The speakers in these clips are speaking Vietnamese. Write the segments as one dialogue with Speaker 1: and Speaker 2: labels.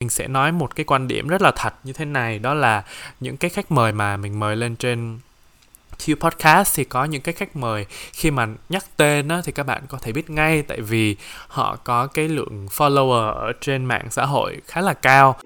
Speaker 1: mình sẽ nói một cái quan điểm rất là thật như thế này đó là những cái khách mời mà mình mời lên trên Q Podcast thì có những cái khách mời khi mà nhắc tên á, thì các bạn có thể biết ngay tại vì họ có cái lượng follower ở trên mạng xã hội khá là cao.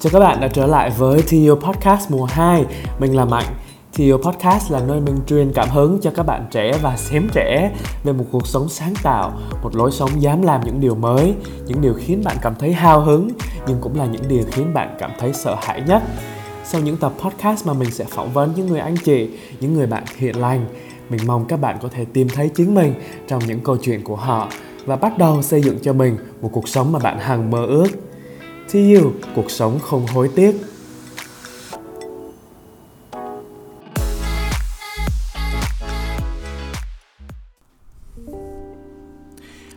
Speaker 1: Chào các bạn đã trở lại với TU Podcast mùa 2 Mình là Mạnh thì Podcast là nơi mình truyền cảm hứng cho các bạn trẻ và xém trẻ về một cuộc sống sáng tạo, một lối sống dám làm những điều mới, những điều khiến bạn cảm thấy hào hứng, nhưng cũng là những điều khiến bạn cảm thấy sợ hãi nhất. Sau những tập podcast mà mình sẽ phỏng vấn những người anh chị, những người bạn thiện lành, mình mong các bạn có thể tìm thấy chính mình trong những câu chuyện của họ và bắt đầu xây dựng cho mình một cuộc sống mà bạn hằng mơ ước. TU, cuộc sống không hối tiếc.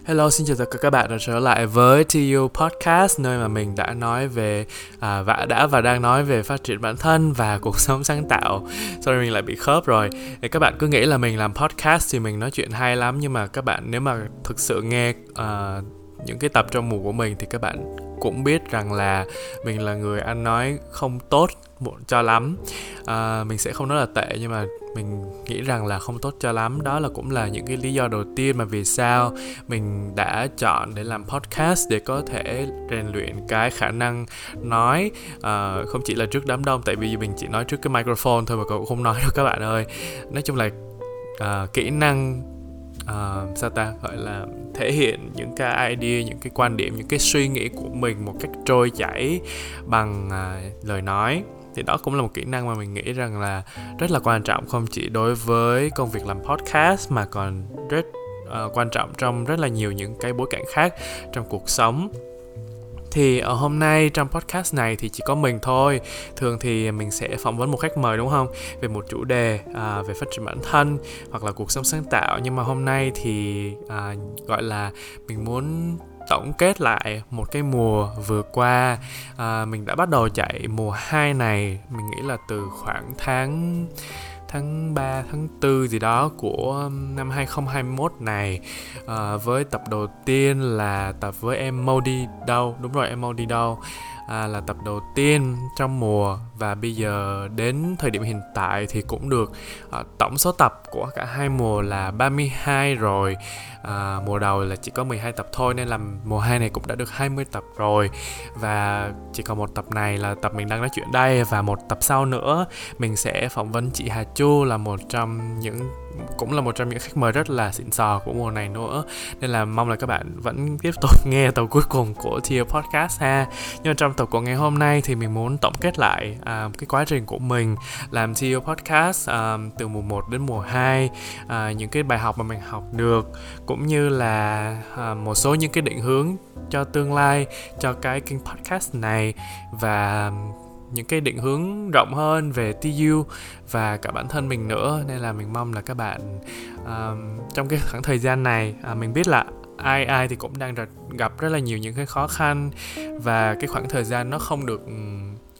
Speaker 1: Hello, xin chào tất cả các bạn đã trở lại với TU Podcast nơi mà mình đã nói về à, và đã và đang nói về phát triển bản thân và cuộc sống sáng tạo. Sorry mình lại bị khớp rồi. Thì các bạn cứ nghĩ là mình làm podcast thì mình nói chuyện hay lắm nhưng mà các bạn nếu mà thực sự nghe à, những cái tập trong mùa của mình thì các bạn cũng biết rằng là mình là người ăn nói không tốt cho lắm. À, mình sẽ không nói là tệ nhưng mà mình nghĩ rằng là không tốt cho lắm. Đó là cũng là những cái lý do đầu tiên mà vì sao mình đã chọn để làm podcast để có thể rèn luyện cái khả năng nói. À, không chỉ là trước đám đông tại vì mình chỉ nói trước cái microphone thôi mà cũng không nói đâu các bạn ơi. Nói chung là uh, kỹ năng uh, sao ta gọi là thể hiện những cái idea những cái quan điểm những cái suy nghĩ của mình một cách trôi chảy bằng uh, lời nói thì đó cũng là một kỹ năng mà mình nghĩ rằng là rất là quan trọng không chỉ đối với công việc làm podcast mà còn rất uh, quan trọng trong rất là nhiều những cái bối cảnh khác trong cuộc sống. Thì ở hôm nay trong podcast này thì chỉ có mình thôi. Thường thì mình sẽ phỏng vấn một khách mời đúng không? Về một chủ đề à, về phát triển bản thân hoặc là cuộc sống sáng tạo. Nhưng mà hôm nay thì à, gọi là mình muốn tổng kết lại một cái mùa vừa qua. À, mình đã bắt đầu chạy mùa 2 này mình nghĩ là từ khoảng tháng tháng 3, tháng 4 gì đó của năm 2021 này à, với tập đầu tiên là tập với em Modi đâu. Đúng rồi em Modi đâu à, là tập đầu tiên trong mùa và bây giờ đến thời điểm hiện tại thì cũng được à, tổng số tập của cả hai mùa là 32 rồi. À, mùa đầu là chỉ có 12 tập thôi nên là mùa 2 này cũng đã được 20 tập rồi. Và chỉ còn một tập này là tập mình đang nói chuyện đây và một tập sau nữa. Mình sẽ phỏng vấn chị Hà Chu là một trong những cũng là một trong những khách mời rất là xịn sò của mùa này nữa. Nên là mong là các bạn vẫn tiếp tục nghe tập cuối cùng của Tier Podcast ha. Nhưng mà trong tập của ngày hôm nay thì mình muốn tổng kết lại uh, cái quá trình của mình làm Tier Podcast uh, từ mùa 1 đến mùa 2 uh, à, những cái bài học mà mình học được cũng như là uh, một số những cái định hướng cho tương lai cho cái kênh podcast này. Và những cái định hướng rộng hơn về TU và cả bản thân mình nữa. Nên là mình mong là các bạn uh, trong cái khoảng thời gian này uh, mình biết là ai ai thì cũng đang gặp rất là nhiều những cái khó khăn và cái khoảng thời gian nó không được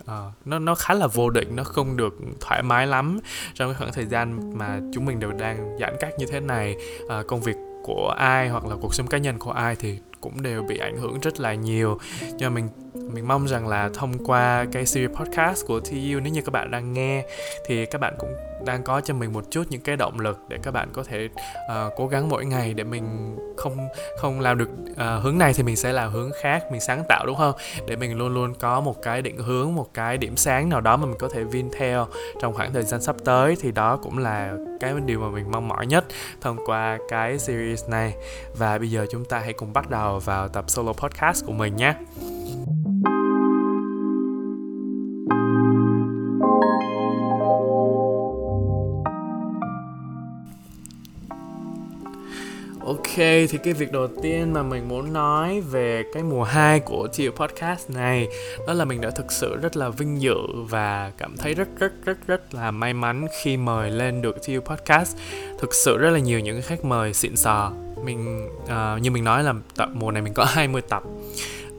Speaker 1: uh, nó nó khá là vô định nó không được thoải mái lắm trong cái khoảng thời gian mà chúng mình đều đang giãn cách như thế này. Uh, công việc của ai hoặc là cuộc sống cá nhân của ai thì cũng đều bị ảnh hưởng rất là nhiều. Nhưng mà mình mình mong rằng là thông qua cái series podcast của TU nếu như các bạn đang nghe thì các bạn cũng đang có cho mình một chút những cái động lực để các bạn có thể uh, cố gắng mỗi ngày để mình không không làm được uh, hướng này thì mình sẽ làm hướng khác mình sáng tạo đúng không? Để mình luôn luôn có một cái định hướng một cái điểm sáng nào đó mà mình có thể vin theo trong khoảng thời gian sắp tới thì đó cũng là cái điều mà mình mong mỏi nhất thông qua cái series này. Và bây giờ chúng ta hãy cùng bắt đầu vào tập solo podcast của mình nhé. Ok, thì cái việc đầu tiên mà mình muốn nói về cái mùa 2 của Chiều Podcast này Đó là mình đã thực sự rất là vinh dự và cảm thấy rất rất rất rất là may mắn khi mời lên được Chiều Podcast. Thực sự rất là nhiều những khách mời xịn sò. Mình, uh, như mình nói là tập mùa này mình có 20 tập.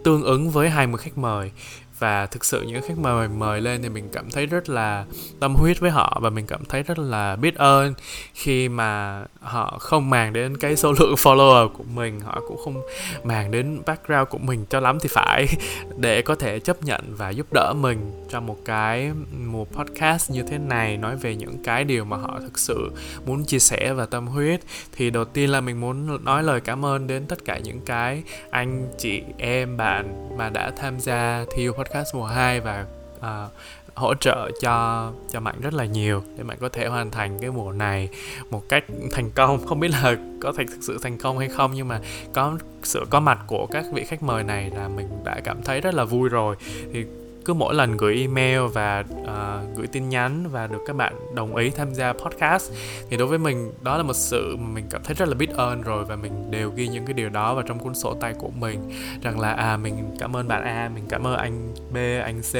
Speaker 1: Tương ứng với 20 khách mời và thực sự những khách mời mời lên thì mình cảm thấy rất là tâm huyết với họ và mình cảm thấy rất là biết ơn. Khi mà họ không màng đến cái số lượng follower của mình, họ cũng không màng đến background của mình cho lắm thì phải để có thể chấp nhận và giúp đỡ mình trong một cái một podcast như thế này, nói về những cái điều mà họ thực sự muốn chia sẻ và tâm huyết. Thì đầu tiên là mình muốn nói lời cảm ơn đến tất cả những cái anh chị, em, bạn mà đã tham gia thiêu podcast mùa 2 và uh, hỗ trợ cho cho mạnh rất là nhiều để mạnh có thể hoàn thành cái mùa này một cách thành công. Không biết là có thể thực sự thành công hay không nhưng mà có sự có mặt của các vị khách mời này là mình đã cảm thấy rất là vui rồi. Thì cứ mỗi lần gửi email và uh, gửi tin nhắn và được các bạn đồng ý tham gia podcast. Thì đối với mình đó là một sự mà mình cảm thấy rất là biết ơn rồi và mình đều ghi những cái điều đó vào trong cuốn sổ tay của mình. Rằng là à mình cảm ơn bạn A mình cảm ơn anh B anh C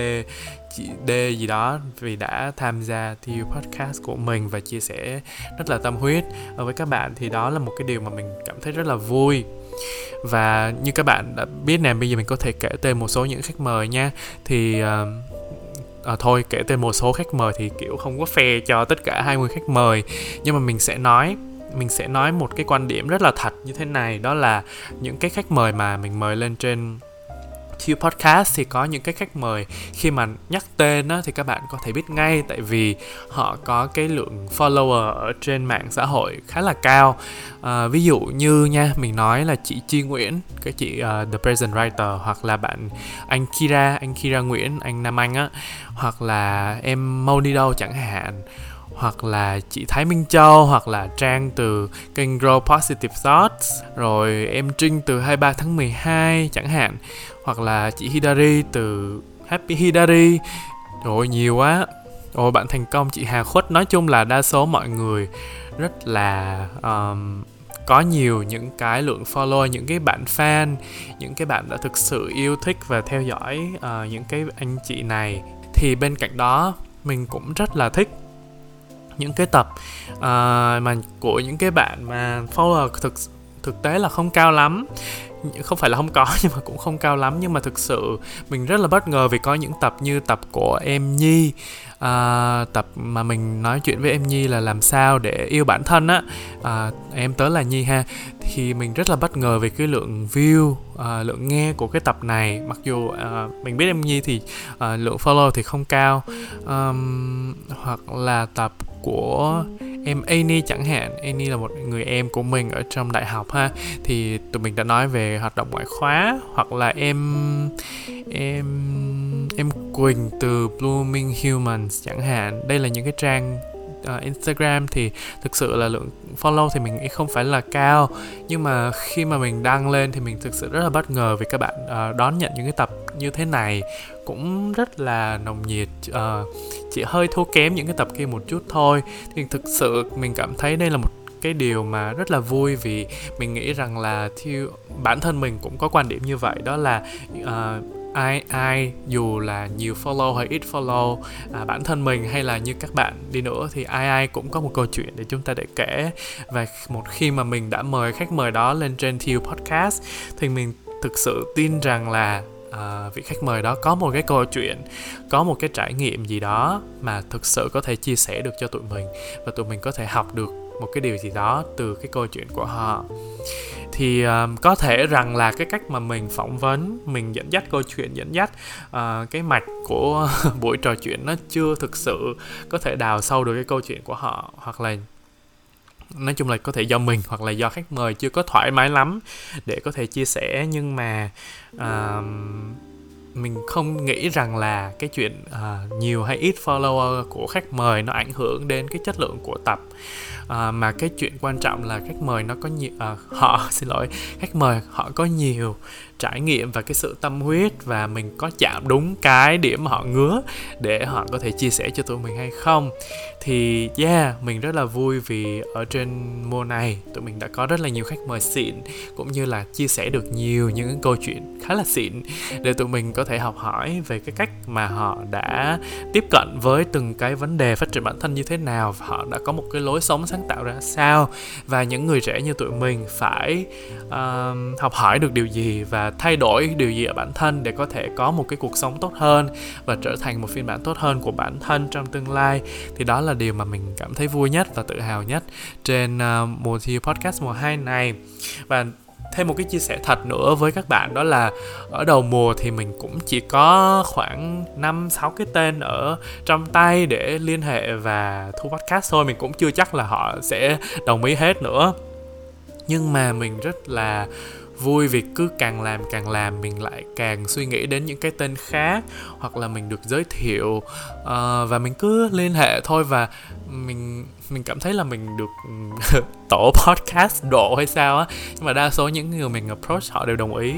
Speaker 1: chị D gì đó vì đã tham gia thi podcast của mình và chia sẻ rất là tâm huyết. Ờ, với các bạn thì đó là một cái điều mà mình cảm thấy rất là vui và như các bạn đã biết nè bây giờ mình có thể kể tên một số những khách mời nha. Thì uh, à, thôi kể tên một số khách mời thì kiểu không có phe cho tất cả 20 khách mời. Nhưng mà mình sẽ nói mình sẽ nói một cái quan điểm rất là thật như thế này. Đó là những cái khách mời mà mình mời lên trên Q Podcast thì có những cái khách mời. Khi mà nhắc tên á, thì các bạn có thể biết ngay tại vì họ có cái lượng follower ở trên mạng xã hội khá là cao. À, ví dụ như nha mình nói là chị Chi Nguyễn cái chị uh, The Present Writer hoặc là bạn anh Kira anh Kira Nguyễn anh Nam Anh á hoặc là em Moni đâu chẳng hạn hoặc là chị Thái Minh Châu hoặc là Trang từ kênh Grow Positive Thoughts rồi em Trinh từ 23 tháng 12 chẳng hạn hoặc là chị Hidari từ Happy Hidari. Rồi nhiều quá. Ôi bạn thành công. Chị Hà Khuất nói chung là đa số mọi người rất là um, có nhiều những cái lượng follow những cái bạn fan những cái bạn đã thực sự yêu thích và theo dõi uh, những cái anh chị này. Thì bên cạnh đó mình cũng rất là thích những cái tập uh, mà của những cái bạn mà follower thực thực tế là không cao lắm không phải là không có nhưng mà cũng không cao lắm. Nhưng mà thực sự mình rất là bất ngờ vì có những tập như tập của em nhi. À, tập mà mình nói chuyện với em nhi là làm sao để yêu bản thân á. À, em tớ là nhi ha. Thì mình rất là bất ngờ về cái lượng view à, lượng nghe của cái tập này. Mặc dù à, mình biết em nhi thì à, lượng follow thì không cao. Um, hoặc là tập của em Annie chẳng hạn. Annie là một người em của mình ở trong đại học ha. Thì tụi mình đã nói về hoạt động ngoại khóa hoặc là em em em Quỳnh từ Blooming Humans chẳng hạn. Đây là những cái trang uh, Instagram thì thực sự là lượng follow thì mình nghĩ không phải là cao. Nhưng mà khi mà mình đăng lên thì mình thực sự rất là bất ngờ vì các bạn uh, đón nhận những cái tập như thế này cũng rất là nồng nhiệt. Uh, chỉ hơi thua kém những cái tập kia một chút thôi. Thì thực sự mình cảm thấy đây là một cái điều mà rất là vui vì mình nghĩ rằng là theo bản thân mình cũng có quan điểm như vậy. Đó là uh, ai ai dù là nhiều follow hay ít follow à, bản thân mình hay là như các bạn đi nữa thì ai ai cũng có một câu chuyện để chúng ta để kể. Và một khi mà mình đã mời khách mời đó lên trên Thiêu Podcast thì mình thực sự tin rằng là à, vị khách mời đó có một cái câu chuyện có một cái trải nghiệm gì đó mà thực sự có thể chia sẻ được cho tụi mình và tụi mình có thể học được một cái điều gì đó từ cái câu chuyện của họ. Thì uh, có thể rằng là cái cách mà mình phỏng vấn mình dẫn dắt câu chuyện dẫn dắt uh, cái mạch của buổi trò chuyện nó chưa thực sự có thể đào sâu được cái câu chuyện của họ hoặc là nói chung là có thể do mình hoặc là do khách mời chưa có thoải mái lắm để có thể chia sẻ. Nhưng mà uh, mình không nghĩ rằng là cái chuyện uh, nhiều hay ít follower của khách mời nó ảnh hưởng đến cái chất lượng của tập à, mà cái chuyện quan trọng là khách mời nó có nhiều à, họ xin lỗi khách mời họ có nhiều trải nghiệm và cái sự tâm huyết và mình có chạm đúng cái điểm mà họ ngứa để họ có thể chia sẻ cho tụi mình hay không. Thì yeah mình rất là vui vì ở trên mùa này tụi mình đã có rất là nhiều khách mời xịn cũng như là chia sẻ được nhiều những câu chuyện khá là xịn để tụi mình có thể học hỏi về cái cách mà họ đã tiếp cận với từng cái vấn đề phát triển bản thân như thế nào và họ đã có một cái lối sống sáng tạo ra sao và những người trẻ như tụi mình phải uh, học hỏi được điều gì và thay đổi điều gì ở bản thân để có thể có một cái cuộc sống tốt hơn và trở thành một phiên bản tốt hơn của bản thân trong tương lai. Thì đó là điều mà mình cảm thấy vui nhất và tự hào nhất trên uh, mùa thi podcast mùa 2 này. Và thêm một cái chia sẻ thật nữa với các bạn đó là ở đầu mùa thì mình cũng chỉ có khoảng 5 6 cái tên ở trong tay để liên hệ và thu podcast thôi, mình cũng chưa chắc là họ sẽ đồng ý hết nữa. Nhưng mà mình rất là vui vì cứ càng làm càng làm mình lại càng suy nghĩ đến những cái tên khác hoặc là mình được giới thiệu uh, và mình cứ liên hệ thôi và mình mình cảm thấy là mình được tổ podcast độ hay sao á. Nhưng mà đa số những người mình approach họ đều đồng ý.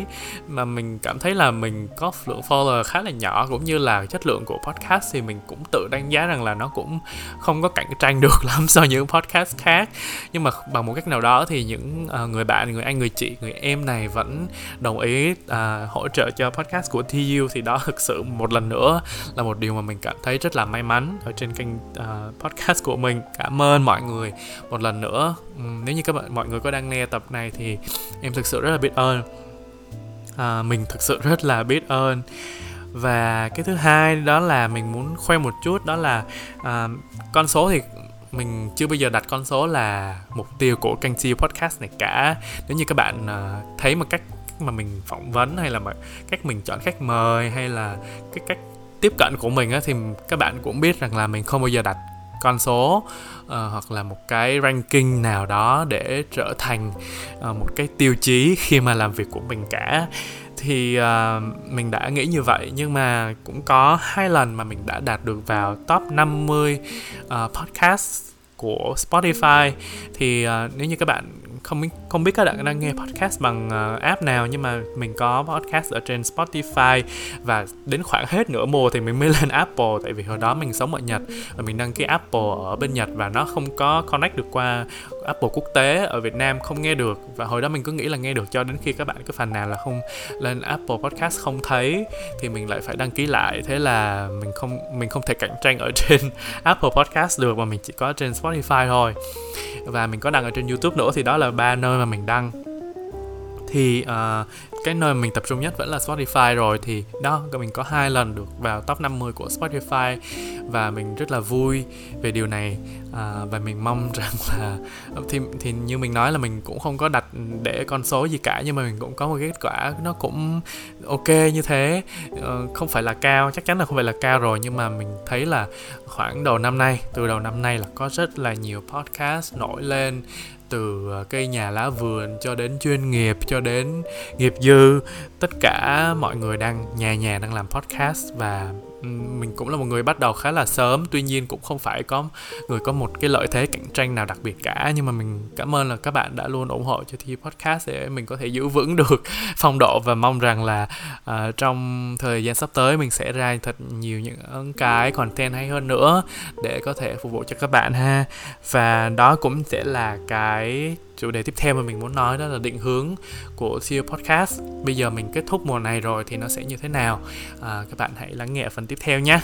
Speaker 1: Mà mình cảm thấy là mình có lượng follower khá là nhỏ cũng như là chất lượng của podcast thì mình cũng tự đánh giá rằng là nó cũng không có cạnh tranh được lắm so với những podcast khác. Nhưng mà bằng một cách nào đó thì những uh, người bạn người anh người chị người em này vẫn đồng ý uh, hỗ trợ cho podcast của TU thì đó thực sự một lần nữa là một điều mà mình cảm thấy rất là may mắn ở trên kênh uh, podcast của mình. Cảm ơn mọi người một lần nữa. Ừ, nếu như các bạn mọi người có đang nghe tập này thì em thực sự rất là biết ơn. À, mình thực sự rất là biết ơn. Và cái thứ hai đó là mình muốn khoe một chút đó là à, con số thì mình chưa bao giờ đặt con số là mục tiêu của kênh CEO podcast này cả. Nếu như các bạn à, thấy một cách mà mình phỏng vấn hay là mà cách mình chọn khách mời hay là cái cách tiếp cận của mình á thì các bạn cũng biết rằng là mình không bao giờ đặt con số uh, hoặc là một cái ranking nào đó để trở thành uh, một cái tiêu chí khi mà làm việc của mình cả. Thì uh, mình đã nghĩ như vậy nhưng mà cũng có hai lần mà mình đã đạt được vào top 50 uh, podcast của Spotify. Thì uh, nếu như các bạn không biết không biết các bạn đang nghe podcast bằng uh, app nào nhưng mà mình có podcast ở trên Spotify. Và đến khoảng hết nửa mùa thì mình mới lên Apple tại vì hồi đó mình sống ở Nhật và mình đăng ký Apple ở bên Nhật và nó không có connect được qua Apple quốc tế ở Việt Nam không nghe được. Và hồi đó mình cứ nghĩ là nghe được cho đến khi các bạn cứ phàn nàn là không lên Apple Podcast không thấy thì mình lại phải đăng ký lại. Thế là mình không mình không thể cạnh tranh ở trên Apple Podcast được mà mình chỉ có trên Spotify thôi. Và mình có đăng ở trên YouTube nữa thì đó là ba nơi mà mình đăng. Thì uh, cái nơi mình tập trung nhất vẫn là Spotify rồi thì đó mình có hai lần được vào top 50 của Spotify và mình rất là vui về điều này. Uh, và mình mong rằng là thì thì như mình nói là mình cũng không có đặt để con số gì cả nhưng mà mình cũng có một cái kết quả nó cũng ok như thế. Uh, không phải là cao chắc chắn là không phải là cao rồi nhưng mà mình thấy là khoảng đầu năm nay từ đầu năm nay là có rất là nhiều podcast nổi lên từ à, cây nhà lá vườn cho đến chuyên nghiệp, cho đến nghiệp dư. Tất cả mọi người đang, nhà nhà đang làm podcast và mình cũng là một người bắt đầu khá là sớm tuy nhiên cũng không phải có người có một cái lợi thế cạnh tranh nào đặc biệt cả. Nhưng mà mình cảm ơn là các bạn đã luôn ủng hộ cho thi podcast để mình có thể giữ vững được phong độ và mong rằng là uh, trong thời gian sắp tới mình sẽ ra thật nhiều những cái content hay hơn nữa để có thể phục vụ cho các bạn ha. Và đó cũng sẽ là cái chủ đề tiếp theo mà mình muốn nói đó là định hướng của CEO Podcast. Bây giờ mình kết thúc mùa này rồi thì nó sẽ như thế nào? À, các bạn hãy lắng nghe phần tiếp theo nhé.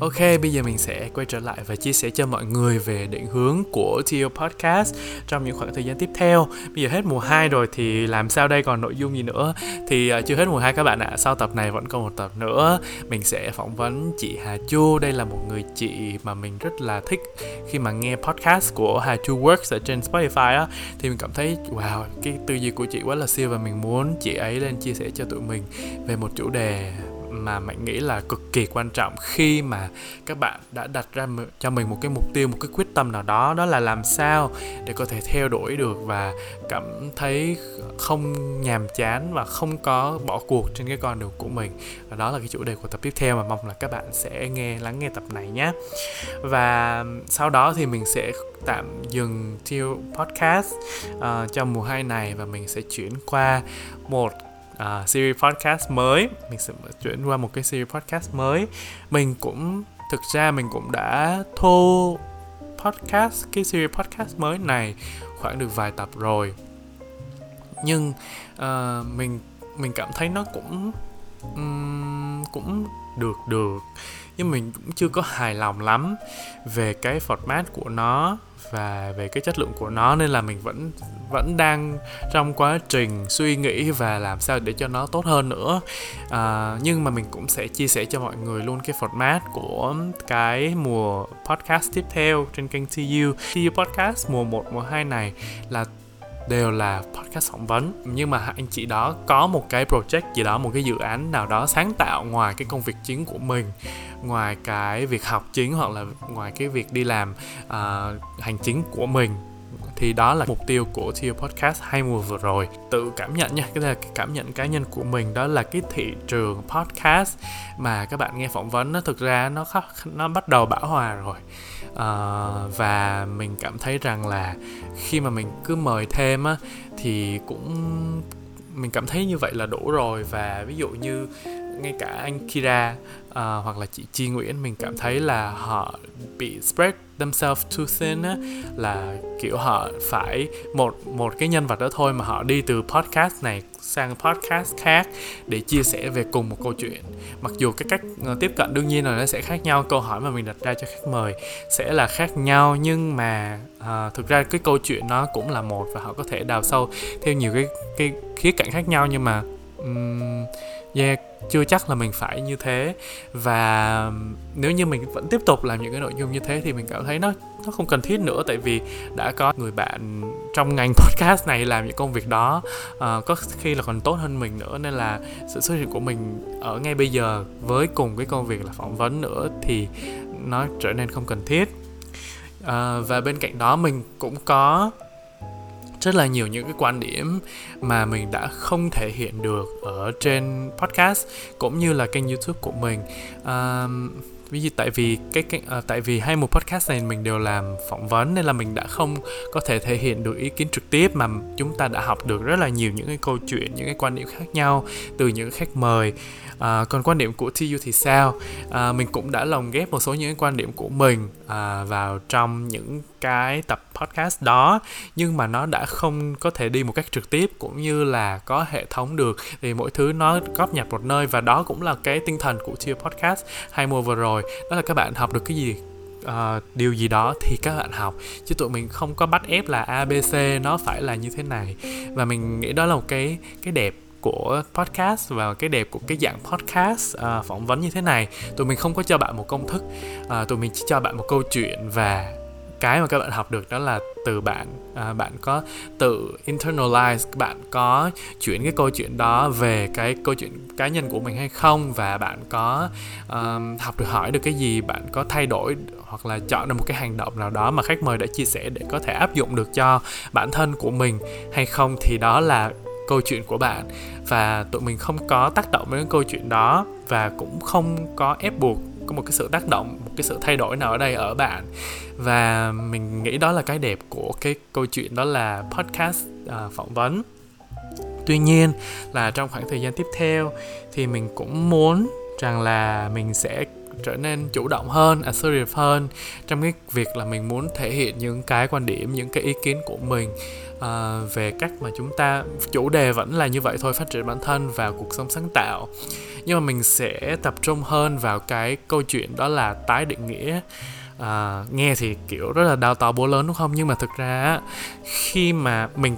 Speaker 1: Ok, bây giờ mình sẽ quay trở lại và chia sẻ cho mọi người về định hướng của TO Podcast trong những khoảng thời gian tiếp theo. Bây giờ hết mùa 2 rồi thì làm sao đây còn nội dung gì nữa? Thì uh, chưa hết mùa 2 các bạn ạ. À. Sau tập này vẫn còn một tập nữa. Mình sẽ phỏng vấn chị Hà Chu. Đây là một người chị mà mình rất là thích khi mà nghe podcast của Hà Chu Works ở trên Spotify á thì mình cảm thấy wow, cái tư duy của chị quá là siêu và mình muốn chị ấy lên chia sẻ cho tụi mình về một chủ đề mà mạnh nghĩ là cực kỳ quan trọng khi mà các bạn đã đặt ra cho mình một cái mục tiêu một cái quyết tâm nào đó đó là làm sao để có thể theo đuổi được và cảm thấy không nhàm chán và không có bỏ cuộc trên cái con đường của mình. Và đó là cái chủ đề của tập tiếp theo mà mong là các bạn sẽ nghe lắng nghe tập này nhé. Và sau đó thì mình sẽ tạm dừng tiêu podcast ờ, uh, trong mùa 2 này và mình sẽ chuyển qua một uh, series podcast mới. Mình sẽ chuyển qua một cái series podcast mới. Mình cũng thực ra mình cũng đã thu podcast cái series podcast mới này khoảng được vài tập rồi. Nhưng uh, mình mình cảm thấy nó cũng um, cũng được được. Nhưng mình cũng chưa có hài lòng lắm về cái format của nó và về cái chất lượng của nó nên là mình vẫn vẫn đang trong quá trình suy nghĩ và làm sao để cho nó tốt hơn nữa. À, nhưng mà mình cũng sẽ chia sẻ cho mọi người luôn cái format của cái mùa podcast tiếp theo trên kênh TU TU podcast mùa 1, mùa 2 này là đều là podcast phỏng vấn. Nhưng mà anh chị đó có một cái project gì đó một cái dự án nào đó sáng tạo ngoài cái công việc chính của mình ngoài cái việc học chính hoặc là ngoài cái việc đi làm uh, hành chính của mình. Thì đó là mục tiêu của Theo Podcast hai mùa vừa rồi. Tự cảm nhận nha cái là cái cảm nhận cá nhân của mình đó là cái thị trường podcast mà các bạn nghe phỏng vấn nó thực ra nó nó bắt đầu bão hòa rồi uh, và mình cảm thấy rằng là khi mà mình cứ mời thêm á thì cũng mình cảm thấy như vậy là đủ rồi. Và ví dụ như ngay cả anh Kira uh, hoặc là chị Chi Nguyễn mình cảm thấy là họ bị spread themselves too thin á là kiểu họ phải một một cái nhân vật đó thôi mà họ đi từ podcast này sang podcast khác để chia sẻ về cùng một câu chuyện. Mặc dù cái cách ờ, tiếp cận đương nhiên là nó sẽ khác nhau câu hỏi mà mình đặt ra cho khách mời sẽ là khác nhau nhưng mà à, thực ra cái câu chuyện nó cũng là một và họ có thể đào sâu theo nhiều cái cái khía cạnh khác nhau nhưng mà um, yeah chưa chắc là mình phải như thế. Và nếu như mình vẫn tiếp tục làm những cái nội dung như thế thì mình cảm thấy nó nó không cần thiết nữa tại vì đã có người bạn trong ngành podcast này làm những công việc đó. Uh, có khi là còn tốt hơn mình nữa nên là sự xuất hiện của mình ở ngay bây giờ với cùng cái công việc là phỏng vấn nữa thì nó trở nên không cần thiết. Uh, và bên cạnh đó mình cũng có rất là nhiều những cái quan điểm mà mình đã không thể hiện được ở trên podcast cũng như là kênh youtube của mình. Uh, ví dụ tại vì cái, cái uh, ờ, tại vì hai một podcast này mình đều làm phỏng vấn nên là mình đã không có thể thể hiện được ý kiến trực tiếp mà chúng ta đã học được rất là nhiều những cái câu chuyện những cái quan điểm khác nhau từ những khách mời à, còn quan điểm của TU thì sao? À, mình cũng đã lồng ghép một số những quan điểm của mình à, vào trong những cái tập podcast đó nhưng mà nó đã không có thể đi một cách trực tiếp cũng như là có hệ thống được thì mỗi thứ nó góp nhặt một nơi và đó cũng là cái tinh thần của TU podcast hai mùa vừa rồi. Đó là các bạn học được cái gì uh, điều gì đó thì các bạn học chứ tụi mình không có bắt ép là abc nó phải là như thế này. Và mình nghĩ đó là một cái cái đẹp của podcast và cái đẹp của cái dạng podcast uh, phỏng vấn như thế này. Tụi mình không có cho bạn một công thức. Uh, tụi mình chỉ cho bạn một câu chuyện và cái mà các bạn học được đó là từ bạn à, bạn có tự internalize bạn có chuyển cái câu chuyện đó về cái câu chuyện cá nhân của mình hay không và bạn có um, học được hỏi được cái gì bạn có thay đổi hoặc là chọn được một cái hành động nào đó mà khách mời đã chia sẻ để có thể áp dụng được cho bản thân của mình hay không thì đó là câu chuyện của bạn và tụi mình không có tác động với cái câu chuyện đó và cũng không có ép buộc có một cái sự tác động một cái sự thay đổi nào ở đây ở bạn. Và mình nghĩ đó là cái đẹp của cái câu chuyện đó là podcast uh, phỏng vấn. Tuy nhiên là trong khoảng thời gian tiếp theo thì mình cũng muốn rằng là mình sẽ trở nên chủ động hơn assertive hơn trong cái việc là mình muốn thể hiện những cái quan điểm những cái ý kiến của mình uh, về cách mà chúng ta chủ đề vẫn là như vậy thôi phát triển bản thân và cuộc sống sáng tạo. Nhưng mà mình sẽ tập trung hơn vào cái câu chuyện đó là tái định nghĩa. À, nghe thì kiểu rất là đau to bố lớn đúng không? Nhưng mà thực ra khi mà mình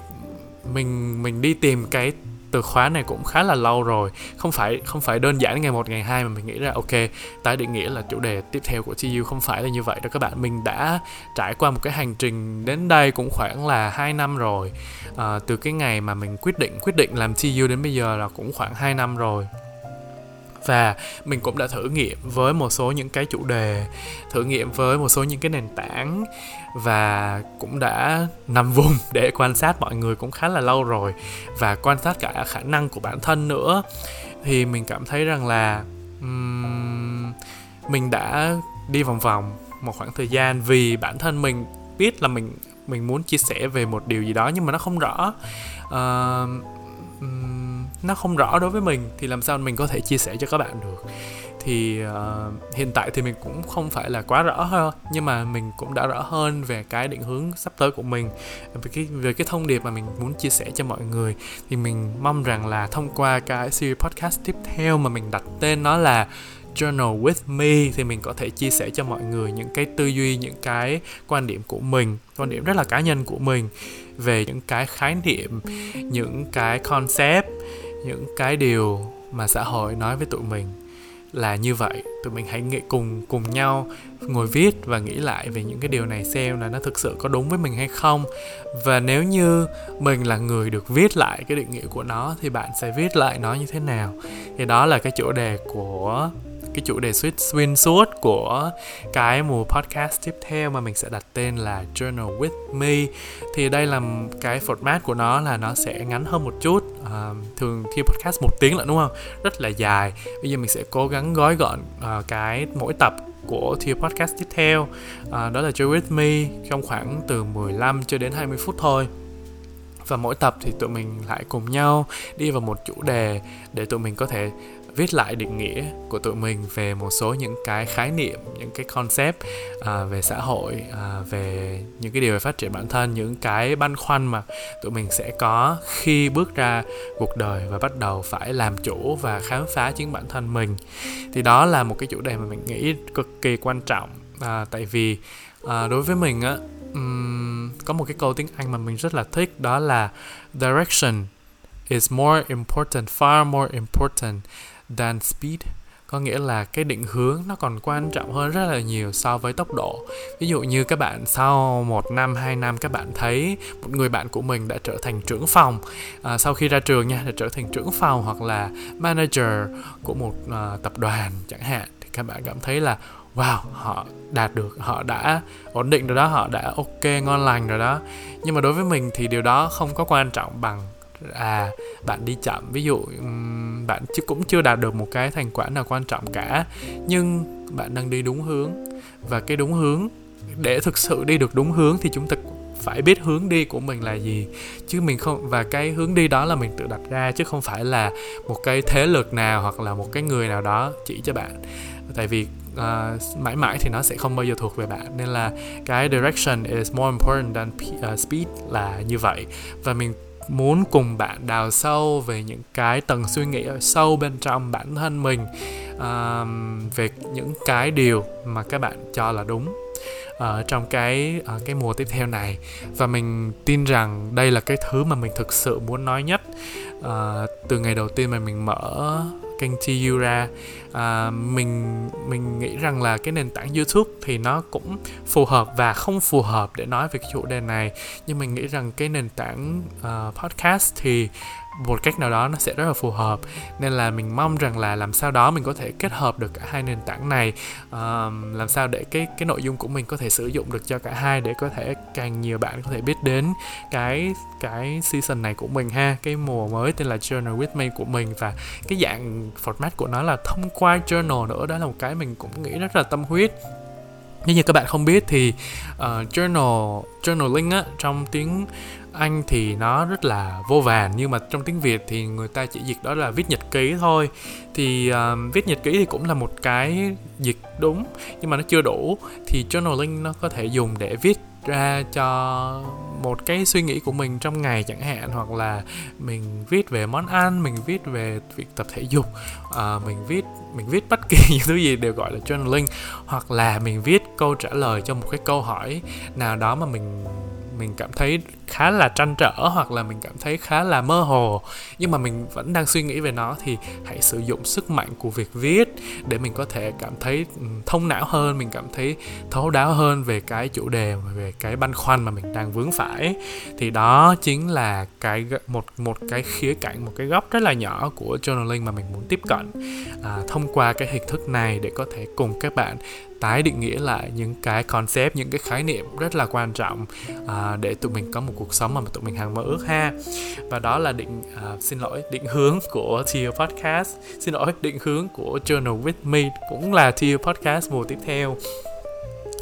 Speaker 1: mình mình đi tìm cái từ khóa này cũng khá là lâu rồi. Không phải không phải đơn giản ngày một ngày hai mà mình nghĩ ra ok tái định nghĩa là chủ đề tiếp theo của TU không phải là như vậy đâu các bạn. Mình đã trải qua một cái hành trình đến đây cũng khoảng là 2 năm rồi. À, từ cái ngày mà mình quyết định quyết định làm TU đến bây giờ là cũng khoảng 2 năm rồi và mình cũng đã thử nghiệm với một số những cái chủ đề thử nghiệm với một số những cái nền tảng và cũng đã nằm vùng để quan sát mọi người cũng khá là lâu rồi và quan sát cả khả năng của bản thân nữa. Thì mình cảm thấy rằng là um, mình đã đi vòng vòng một khoảng thời gian vì bản thân mình biết là mình mình muốn chia sẻ về một điều gì đó nhưng mà nó không rõ. Uh, um, nó không rõ đối với mình thì làm sao mình có thể chia sẻ cho các bạn được. Thì uh, hiện tại thì mình cũng không phải là quá rõ hơn nhưng mà mình cũng đã rõ hơn về cái định hướng sắp tới của mình về cái về cái thông điệp mà mình muốn chia sẻ cho mọi người. Thì mình mong rằng là thông qua cái series podcast tiếp theo mà mình đặt tên nó là journal with me thì mình có thể chia sẻ cho mọi người những cái tư duy những cái quan điểm của mình quan điểm rất là cá nhân của mình về những cái khái niệm những cái concept những cái điều mà xã hội nói với tụi mình là như vậy. Tụi mình hãy nghĩ cùng cùng nhau ngồi viết và nghĩ lại về những cái điều này xem là nó thực sự có đúng với mình hay không. Và nếu như mình là người được viết lại cái định nghĩa của nó thì bạn sẽ viết lại nó như thế nào. Thì đó là cái chủ đề của cái chủ đề suýt xuyên suốt của cái mùa podcast tiếp theo mà mình sẽ đặt tên là Journal with Me. Thì đây là cái format của nó là nó sẽ ngắn hơn một chút. À, thường thi podcast một tiếng lận đúng không? Rất là dài. Bây giờ mình sẽ cố gắng gói gọn uh, cái mỗi tập của thi Podcast tiếp theo. À, đó là Journal with Me trong khoảng từ 15 cho đến 20 phút thôi. Và mỗi tập thì tụi mình lại cùng nhau đi vào một chủ đề để tụi mình có thể viết lại định nghĩa của tụi mình về một số những cái khái niệm những cái concept à, về xã hội à, về những cái điều về phát triển bản thân những cái băn khoăn mà tụi mình sẽ có khi bước ra cuộc đời và bắt đầu phải làm chủ và khám phá chính bản thân mình. Thì đó là một cái chủ đề mà mình nghĩ cực kỳ quan trọng. À, tại vì à, đối với mình á um, có một cái câu tiếng Anh mà mình rất là thích đó là direction is more important far more important than speed. Có nghĩa là cái định hướng nó còn quan trọng hơn rất là nhiều so với tốc độ. Ví dụ như các bạn sau một năm hai năm các bạn thấy một người bạn của mình đã trở thành trưởng phòng. À, sau khi ra trường nha đã trở thành trưởng phòng hoặc là manager của một uh, tập đoàn chẳng hạn thì các bạn cảm thấy là wow họ đạt được họ đã ổn định rồi đó họ đã ok ngon lành rồi đó. Nhưng mà đối với mình thì điều đó không có quan trọng bằng à bạn đi chậm ví dụ bạn cũng chưa đạt được một cái thành quả nào quan trọng cả nhưng bạn đang đi đúng hướng. Và cái đúng hướng để thực sự đi được đúng hướng thì chúng ta phải biết hướng đi của mình là gì. Chứ mình không và cái hướng đi đó là mình tự đặt ra chứ không phải là một cái thế lực nào hoặc là một cái người nào đó chỉ cho bạn. Tại vì uh, mãi mãi thì nó sẽ không bao giờ thuộc về bạn nên là cái direction is more important than uh, speed là như vậy. Và mình muốn cùng bạn đào sâu về những cái tầng suy nghĩ ở sâu bên trong bản thân mình uh, về những cái điều mà các bạn cho là đúng ở trong cái ở cái mùa tiếp theo này. Và mình tin rằng đây là cái thứ mà mình thực sự muốn nói nhất. Uh, từ ngày đầu tiên mà mình mở kênh TU ra. À, mình mình nghĩ rằng là cái nền tảng YouTube thì nó cũng phù hợp và không phù hợp để nói về cái chủ đề này. Nhưng mình nghĩ rằng cái nền tảng uh, podcast thì một cách nào đó nó sẽ rất là phù hợp. Nên là mình mong rằng là làm sao đó mình có thể kết hợp được cả hai nền tảng này. Uh, làm sao để cái cái nội dung của mình có thể sử dụng được cho cả hai để có thể càng nhiều bạn có thể biết đến cái cái season này của mình ha. Cái mùa mới tên là journal with me của mình và cái dạng format của nó là thông qua journal nữa. Đó là một cái mình cũng nghĩ rất là tâm huyết. Nếu như các bạn không biết thì uh, journal journaling á trong tiếng anh thì nó rất là vô vàn nhưng mà trong tiếng việt thì người ta chỉ dịch đó là viết nhật ký thôi. Thì uh, viết nhật ký thì cũng là một cái dịch đúng nhưng mà nó chưa đủ. Thì journaling nó có thể dùng để viết ra cho một cái suy nghĩ của mình trong ngày chẳng hạn hoặc là mình viết về món ăn mình viết về việc tập thể dục uh, mình viết mình viết bất kỳ những thứ gì đều gọi là journaling hoặc là mình viết câu trả lời cho một cái câu hỏi nào đó mà mình mình cảm thấy khá là trăn trở hoặc là mình cảm thấy khá là mơ hồ. Nhưng mà mình vẫn đang suy nghĩ về nó thì hãy sử dụng sức mạnh của việc viết để mình có thể cảm thấy thông não hơn mình cảm thấy thấu đáo hơn về cái chủ đề về cái băn khoăn mà mình đang vướng phải. Thì đó chính là cái một một cái khía cạnh một cái góc rất là nhỏ của journaling mà mình muốn tiếp cận. À, thông qua cái hình thức này để có thể cùng các bạn tái định nghĩa lại những cái concept những cái khái niệm rất là quan trọng à, để tụi mình có một cuộc sống mà tụi mình hàng mơ ước ha. Và đó là định à, xin lỗi định hướng của Tier Podcast. Xin lỗi định hướng của Journal with Me cũng là Tier Podcast mùa tiếp theo.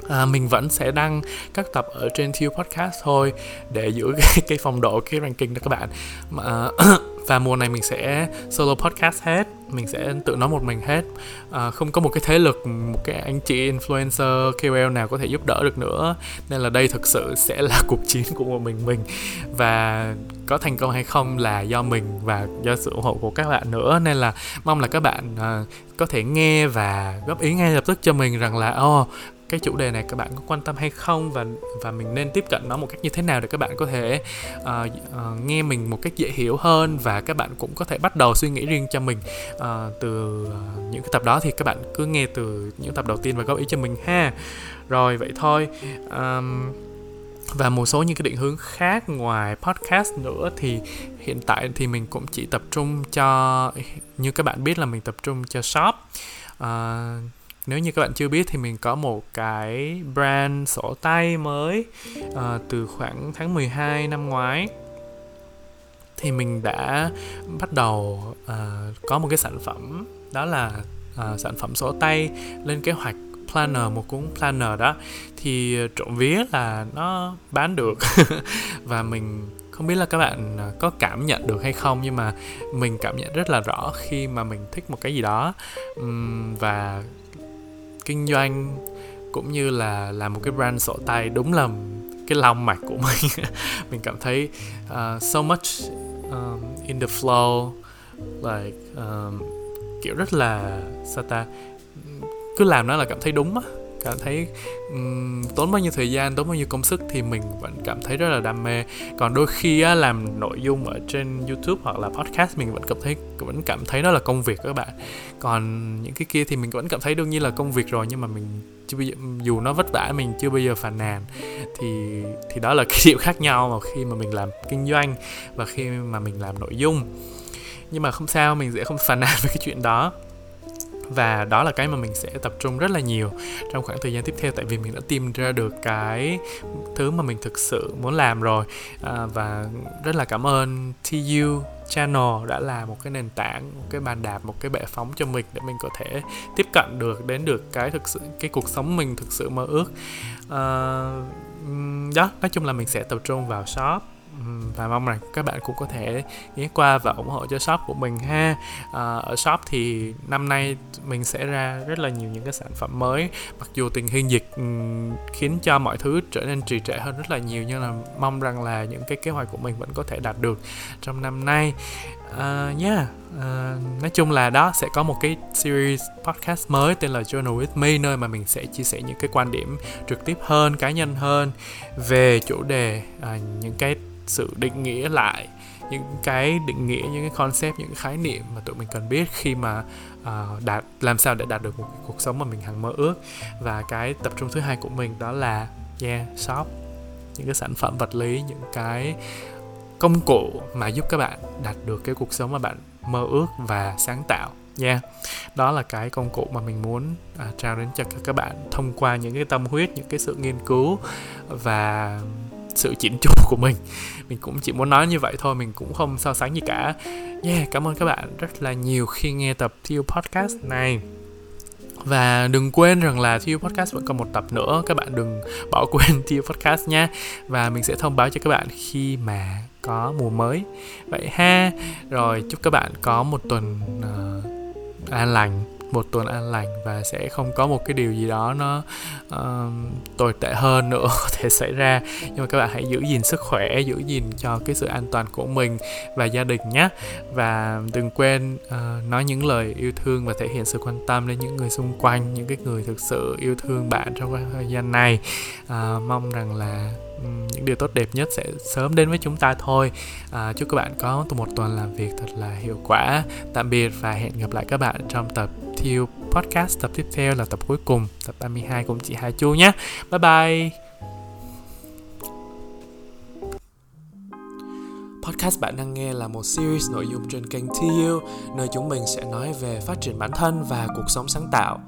Speaker 1: À, mình vẫn sẽ đăng các tập ở trên Thiêu Podcast thôi để giữ cái, cái phong độ cái ranking đó các bạn. Mà và mùa này mình sẽ solo podcast hết. Mình sẽ tự nói một mình hết. À, không có một cái thế lực một cái anh chị influencer KOL nào có thể giúp đỡ được nữa. Nên là đây thực sự sẽ là cuộc chiến của một mình mình. Và có thành công hay không là do mình và do sự ủng hộ của các bạn nữa. Nên là mong là các bạn uh, có thể nghe và góp ý ngay lập tức cho mình rằng là oh, cái chủ đề này các bạn có quan tâm hay không và và mình nên tiếp cận nó một cách như thế nào để các bạn có thể uh, uh, nghe mình một cách dễ hiểu hơn và các bạn cũng có thể bắt đầu suy nghĩ riêng cho mình. Uh, từ uh, những cái tập đó thì các bạn cứ nghe từ những tập đầu tiên và góp ý cho mình ha. Rồi vậy thôi um, và một số những cái định hướng khác ngoài podcast nữa thì hiện tại thì mình cũng chỉ tập trung cho như các bạn biết là mình tập trung cho shop. Uh, nếu như các bạn chưa biết thì mình có một cái brand sổ tay mới uh, từ khoảng tháng 12 năm ngoái. Thì mình đã bắt đầu uh, có một cái sản phẩm đó là uh, sản phẩm sổ tay lên kế hoạch planner một cuốn planner đó. Thì trộm vía là nó bán được và mình không biết là các bạn có cảm nhận được hay không nhưng mà mình cảm nhận rất là rõ khi mà mình thích một cái gì đó. Và kinh doanh cũng như là làm một cái brand sổ tay đúng là cái lòng mạch của mình. Mình cảm thấy uh, so much um, in the flow like um, kiểu rất là sao ta cứ làm nó là cảm thấy đúng á cảm thấy um, tốn bao nhiêu thời gian tốn bao nhiêu công sức thì mình vẫn cảm thấy rất là đam mê. Còn đôi khi á, làm nội dung ở trên youtube hoặc là podcast mình vẫn cảm thấy vẫn cảm thấy nó là công việc các bạn. Còn những cái kia thì mình vẫn cảm thấy đương nhiên là công việc rồi nhưng mà mình chưa bây giờ, dù nó vất vả mình chưa bao giờ phàn nàn thì thì đó là cái điều khác nhau mà khi mà mình làm kinh doanh và khi mà mình làm nội dung. Nhưng mà không sao mình sẽ không phàn nàn với cái chuyện đó và đó là cái mà mình sẽ tập trung rất là nhiều trong khoảng thời gian tiếp theo tại vì mình đã tìm ra được cái thứ mà mình thực sự muốn làm rồi. À, và rất là cảm ơn TU channel đã là một cái nền tảng một cái bàn đạp một cái bệ phóng cho mình để mình có thể tiếp cận được đến được cái thực sự cái cuộc sống mình thực sự mơ ước. À, đó nói chung là mình sẽ tập trung vào shop và mong rằng các bạn cũng có thể ghé qua và ủng hộ cho shop của mình ha. À, ở shop thì năm nay mình sẽ ra rất là nhiều những cái sản phẩm mới. Mặc dù tình hình dịch khiến cho mọi thứ trở nên trì trệ hơn rất là nhiều nhưng là mong rằng là những cái kế hoạch của mình vẫn có thể đạt được trong năm nay. Uh, yeah uh, nói chung là đó sẽ có một cái series podcast mới tên là Journal with Me nơi mà mình sẽ chia sẻ những cái quan điểm trực tiếp hơn cá nhân hơn về chủ đề uh, những cái sự định nghĩa lại những cái định nghĩa những cái concept những cái khái niệm mà tụi mình cần biết khi mà uh, đạt làm sao để đạt được một cuộc sống mà mình hằng mơ ước. Và cái tập trung thứ hai của mình đó là yeah shop. Những cái sản phẩm vật lý những cái công cụ mà giúp các bạn đạt được cái cuộc sống mà bạn mơ ước và sáng tạo. Nha yeah. đó là cái công cụ mà mình muốn à, trao đến cho các bạn thông qua những cái tâm huyết những cái sự nghiên cứu và sự chỉnh chu của mình mình cũng chỉ muốn nói như vậy thôi mình cũng không so sánh gì cả. Yeah cảm ơn các bạn rất là nhiều khi nghe tập Thiêu Podcast này. Và đừng quên rằng là Thiêu Podcast vẫn còn một tập nữa Các bạn đừng bỏ quên Thiêu Podcast nha. Và mình sẽ thông báo cho các bạn khi mà có mùa mới. Vậy ha Rồi chúc các bạn có một tuần uh, an lành một tuần an lành và sẽ không có một cái điều gì đó nó uh, tồi tệ hơn nữa có thể xảy ra. Nhưng mà các bạn hãy giữ gìn sức khỏe giữ gìn cho cái sự an toàn của mình và gia đình nhé và đừng quên uh, nói những lời yêu thương và thể hiện sự quan tâm đến những người xung quanh những cái người thực sự yêu thương bạn trong thời gian này. Uh, mong rằng là những điều tốt đẹp nhất sẽ sớm đến với chúng ta thôi. À, chúc các bạn có một tuần làm việc thật là hiệu quả. Tạm biệt và hẹn gặp lại các bạn trong tập Thiêu podcast tập tiếp theo là tập cuối cùng. Tập 32 cùng chị Hà Chu nhé. Bye bye! Podcast bạn đang nghe là một series nội dung trên kênh TU, nơi chúng mình sẽ nói về phát triển bản thân và cuộc sống sáng tạo.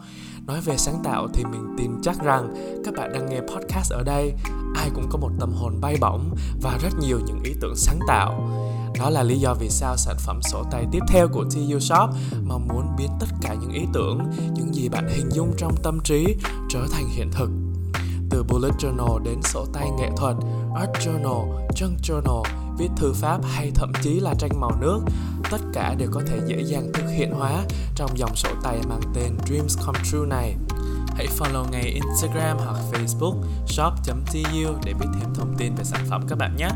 Speaker 1: Nói về sáng tạo thì mình tin chắc rằng các bạn đang nghe podcast ở đây, ai cũng có một tâm hồn bay bổng và rất nhiều những ý tưởng sáng tạo. Đó là lý do vì sao sản phẩm sổ tay tiếp theo của TU Shop mong muốn biến tất cả những ý tưởng, những gì bạn hình dung trong tâm trí trở thành hiện thực. Từ bullet journal đến sổ tay nghệ thuật, art journal, junk journal, viết thư pháp hay thậm chí là tranh màu nước, tất cả đều có thể dễ dàng thực hiện hóa trong dòng sổ tay mang tên Dreams Come True này. Hãy follow ngay Instagram hoặc Facebook shop.tu để biết thêm thông tin về sản phẩm các bạn nhé.